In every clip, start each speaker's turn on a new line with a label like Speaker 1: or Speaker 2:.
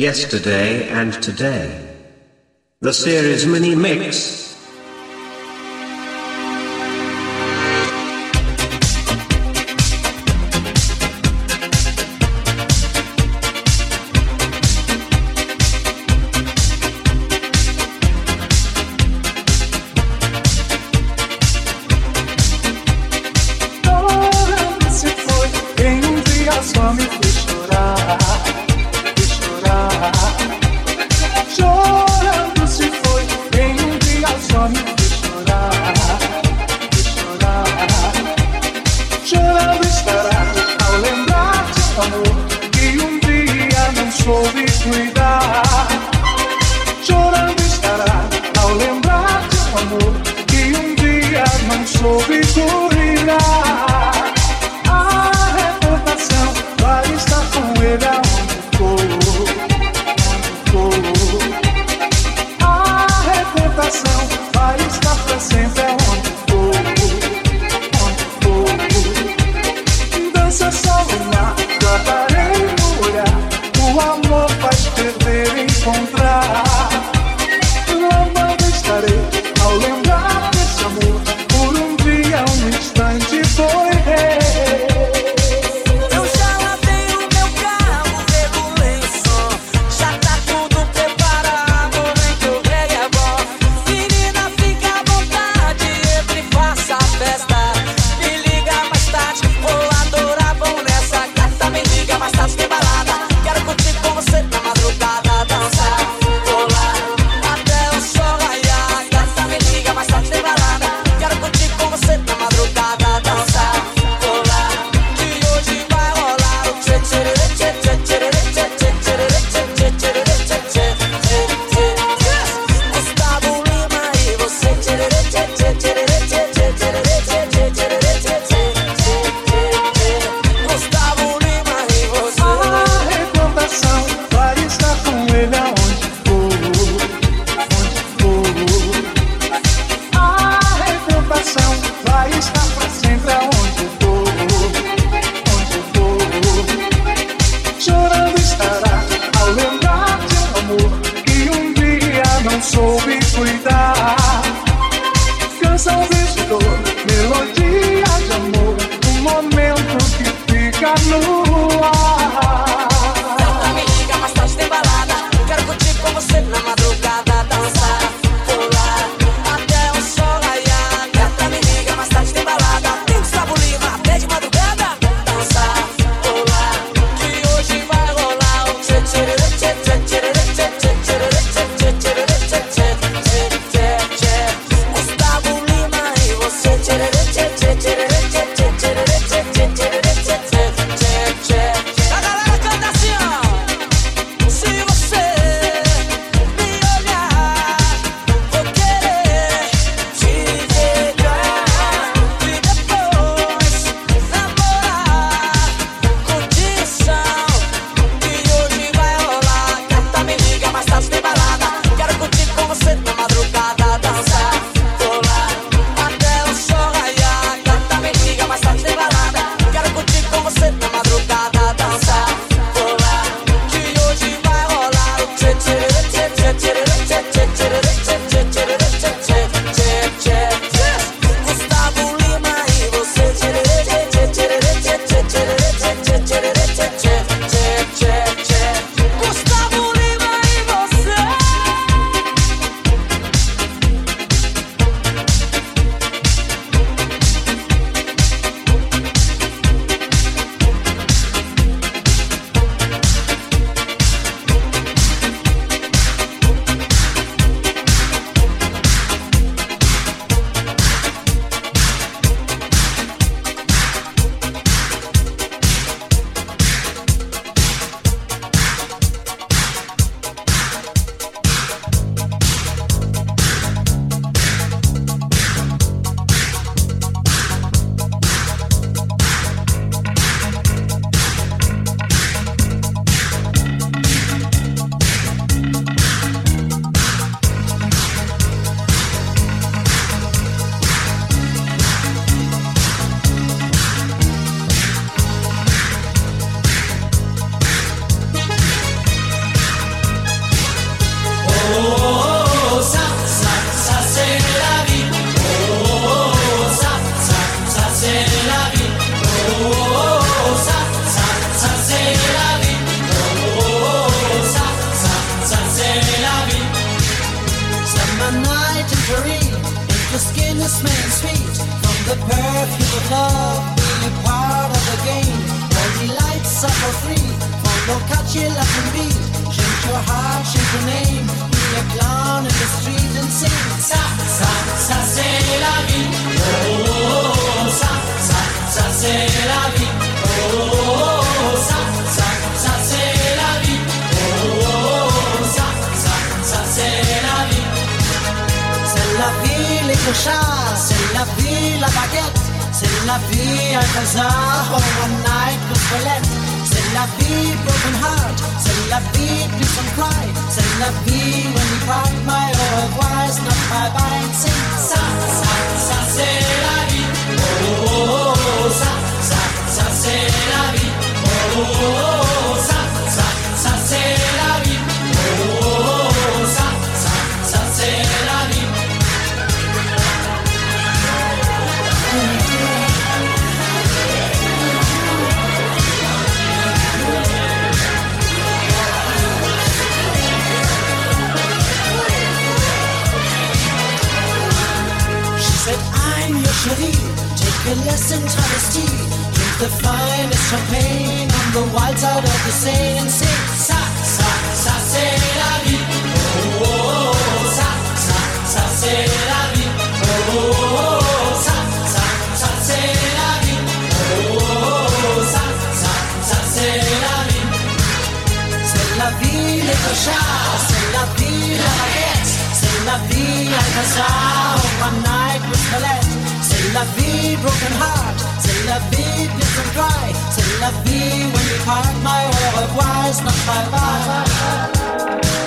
Speaker 1: Yesterday and Today. The series mini mix.
Speaker 2: The perfume of love, be a part of the game. All delights are for free, follow catch you love and be. Change your heart, change your name, be a clown in the street and sing. Sa, sa, sa, c'est la vie. Oh, oh, oh, sa, sa, sa, c'est la vie. Oh, oh, oh, c'est la vie, la baguette, c'est la vie, un oh, one night with Colette. C'est la vie, broken heart, c'est la vie, please don't cry, c'est la vie, when we part, my au it's not bye bye, sing, ça, ça, ça, c'est la vie, oh, oh, oh, ça, ça, ça, c'est la vie, oh, oh, oh, ça, ça, ça, c'est la vie, Take a lesson, travesty. Drink the finest champagne on the wild side of the Seine and sing. Sa, sa, sa, c'est la vie. Oh, oh, oh. Oh, oh, sa, sa, sa, c'est la vie. Oh, oh, oh, sa, sa, c'est la vie. La vie, c'est la vie, la one night with. C'est la vie, broken heart, c'est la vie, different cry, c'est la vie, when we part, my au revoir, not bye bye.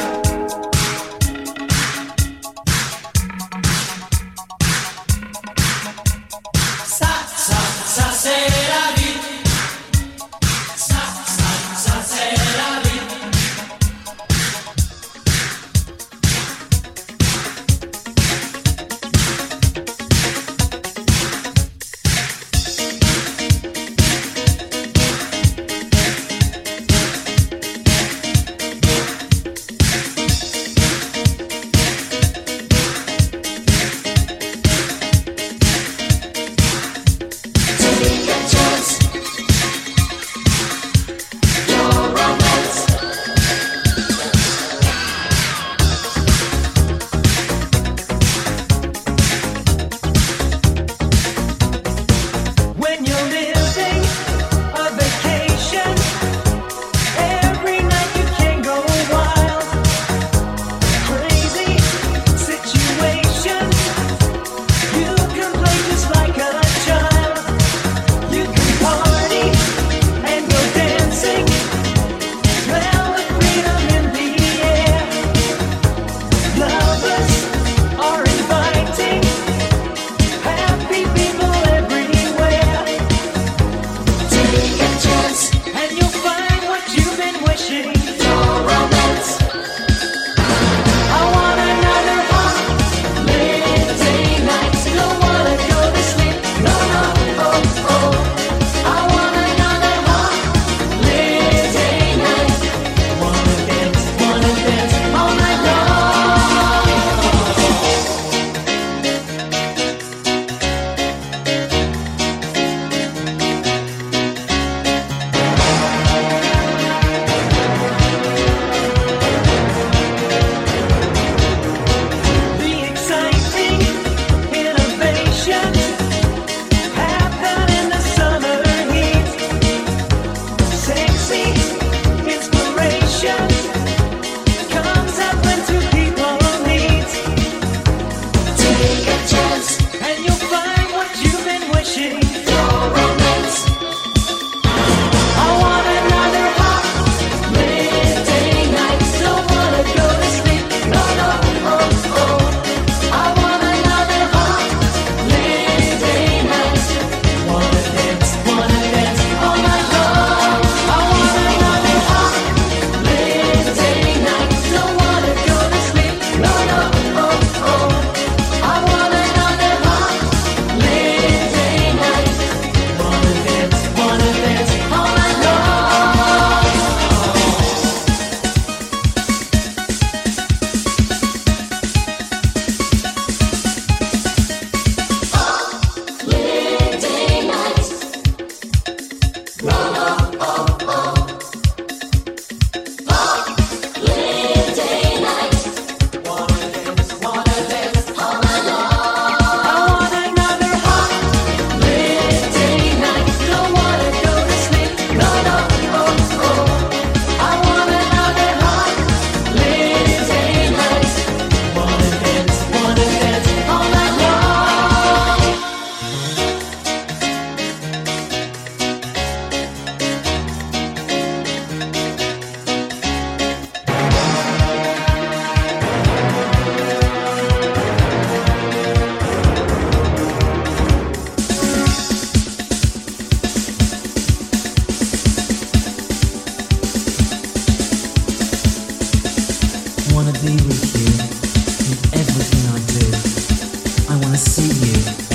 Speaker 2: wanna be with you in everything I do. I wanna see you.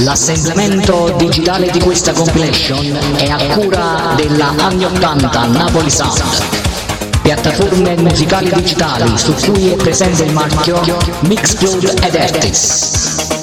Speaker 3: L'assemblamento digitale di questa compilation è a cura della anni 80 Napoli Sound. Piattaforme musicali digitali su cui è presente il marchio Mixcloud ed Artis.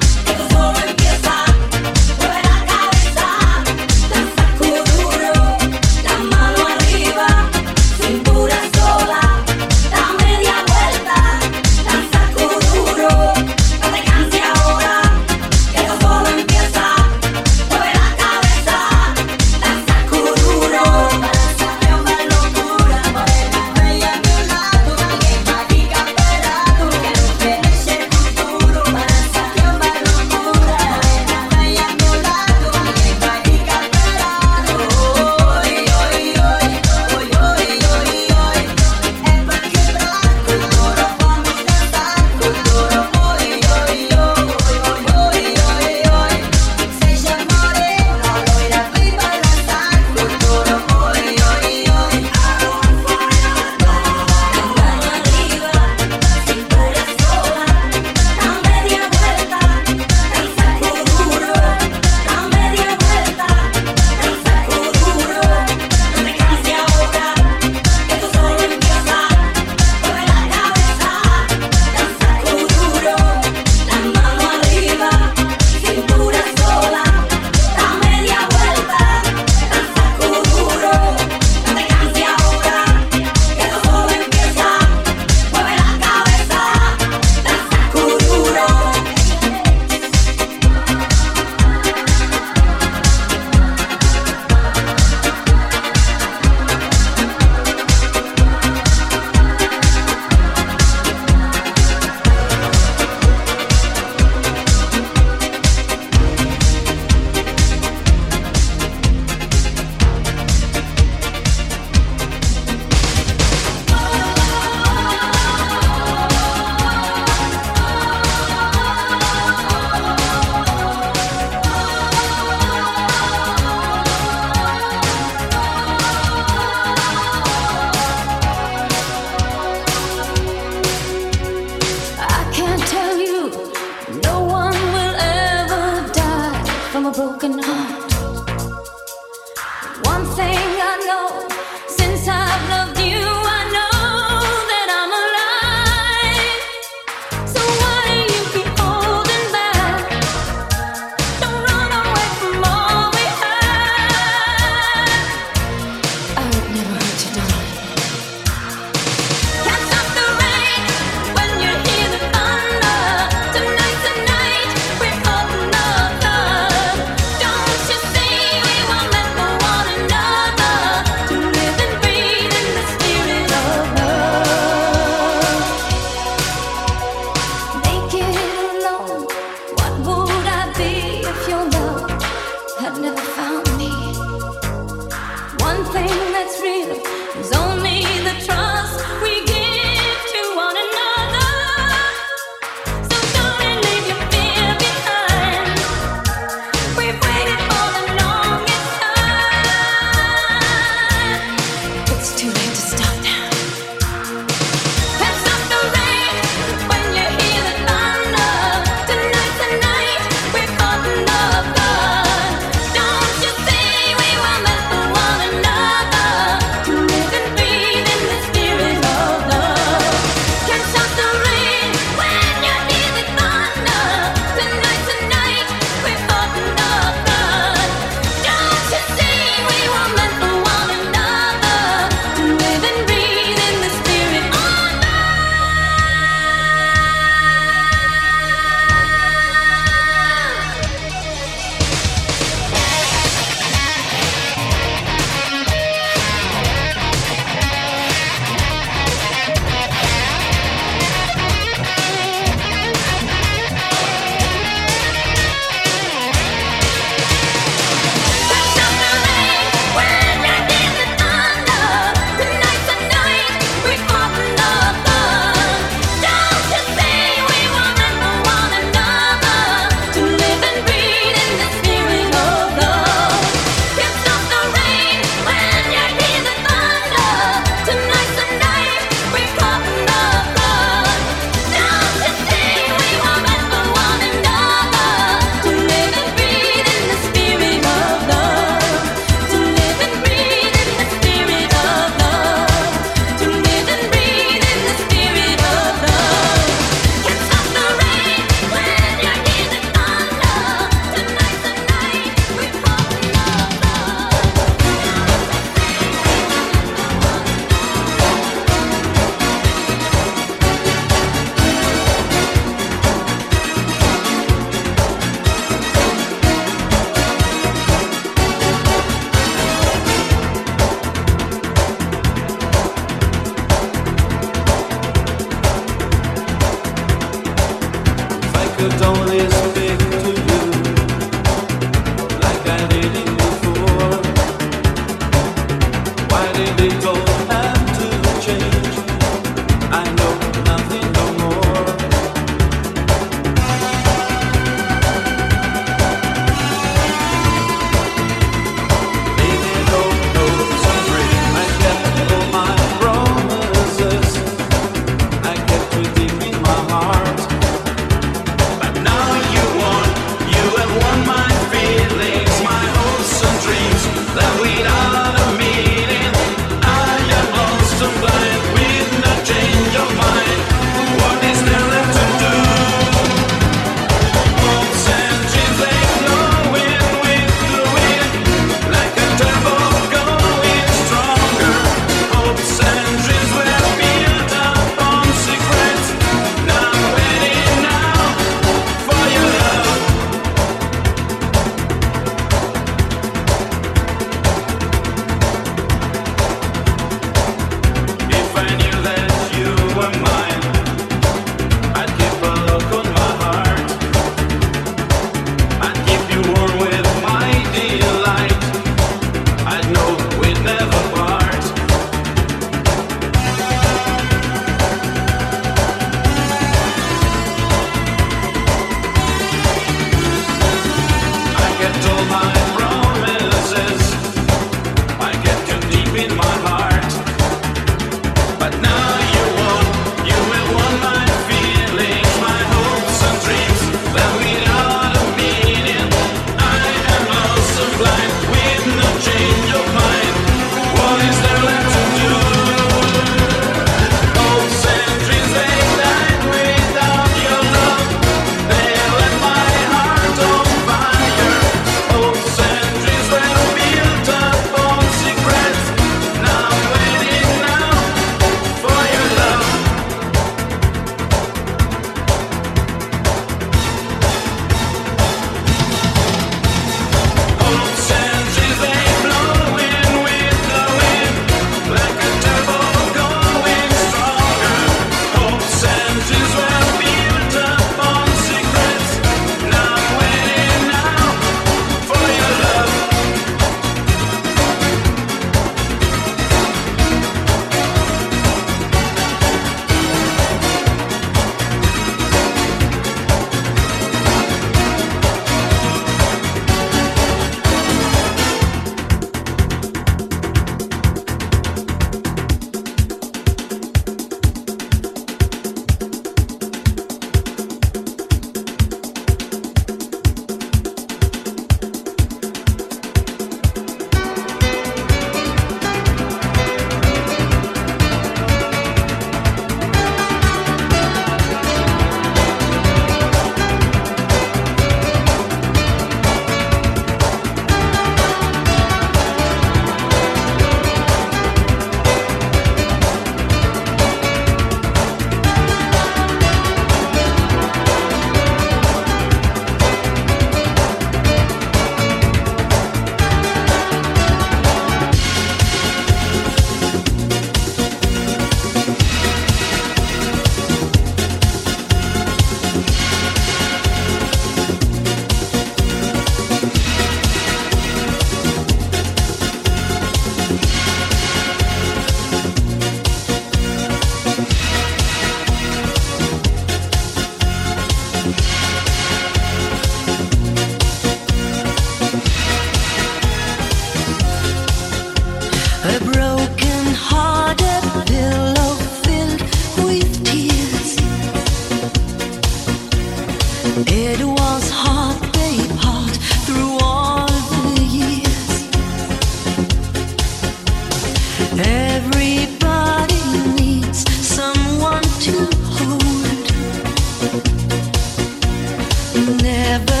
Speaker 4: never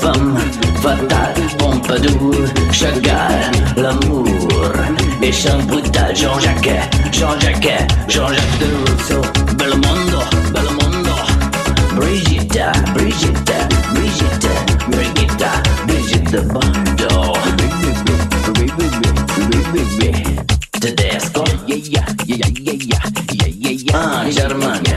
Speaker 4: femme fatale, Pompadour, Chagall, l'amour. Et chant brutal, Jean-Jacques, Jean-Jacques, Jean-Jacques de Rousseau, Belmondo, Belmondo, Brigitta, Brigitta, Brigitte, Brigitte, Brigitte de Bando. Tedesco, yeah, yeah, yeah, yeah, yeah, yeah, yeah, yeah,
Speaker 5: yeah, yeah,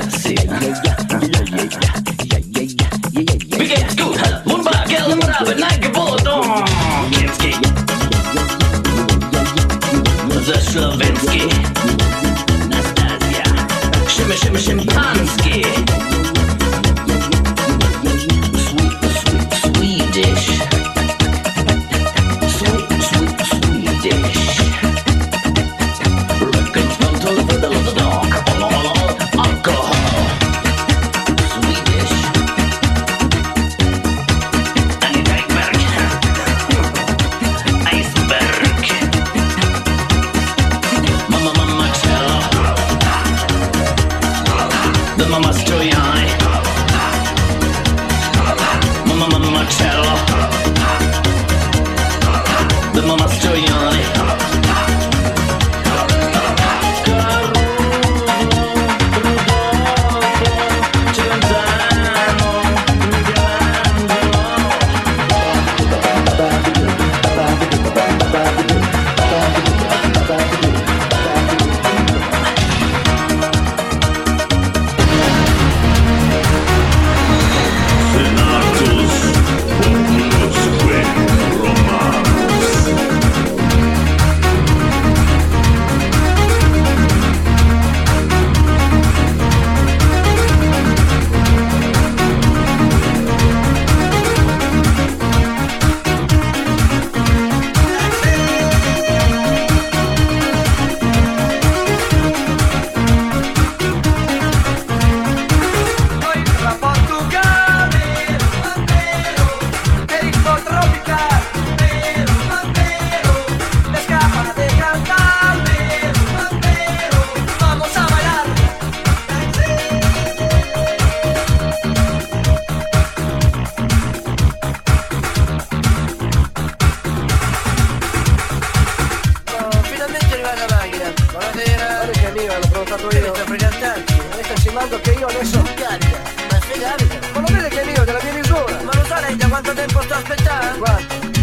Speaker 6: adesso.
Speaker 5: Carica, ma carica.
Speaker 6: Ma lo vede che è mio, della mia misura?
Speaker 5: Ma lo sa lei da quanto tempo sto aspettando?
Speaker 6: Quanto?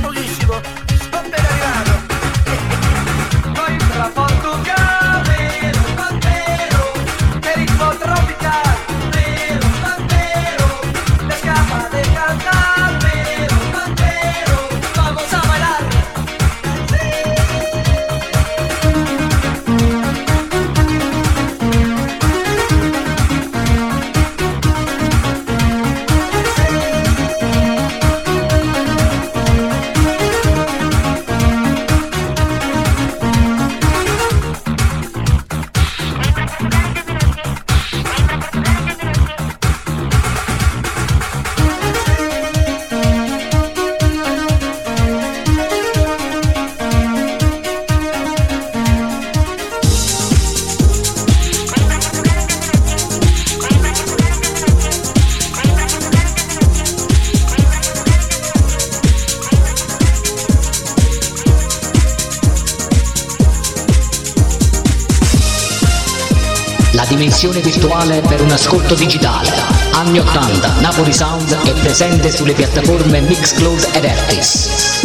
Speaker 3: Dimensione virtuale per un ascolto digitale. Anni 80, Napoli Sound è presente sulle piattaforme Mixcloud ed Artis.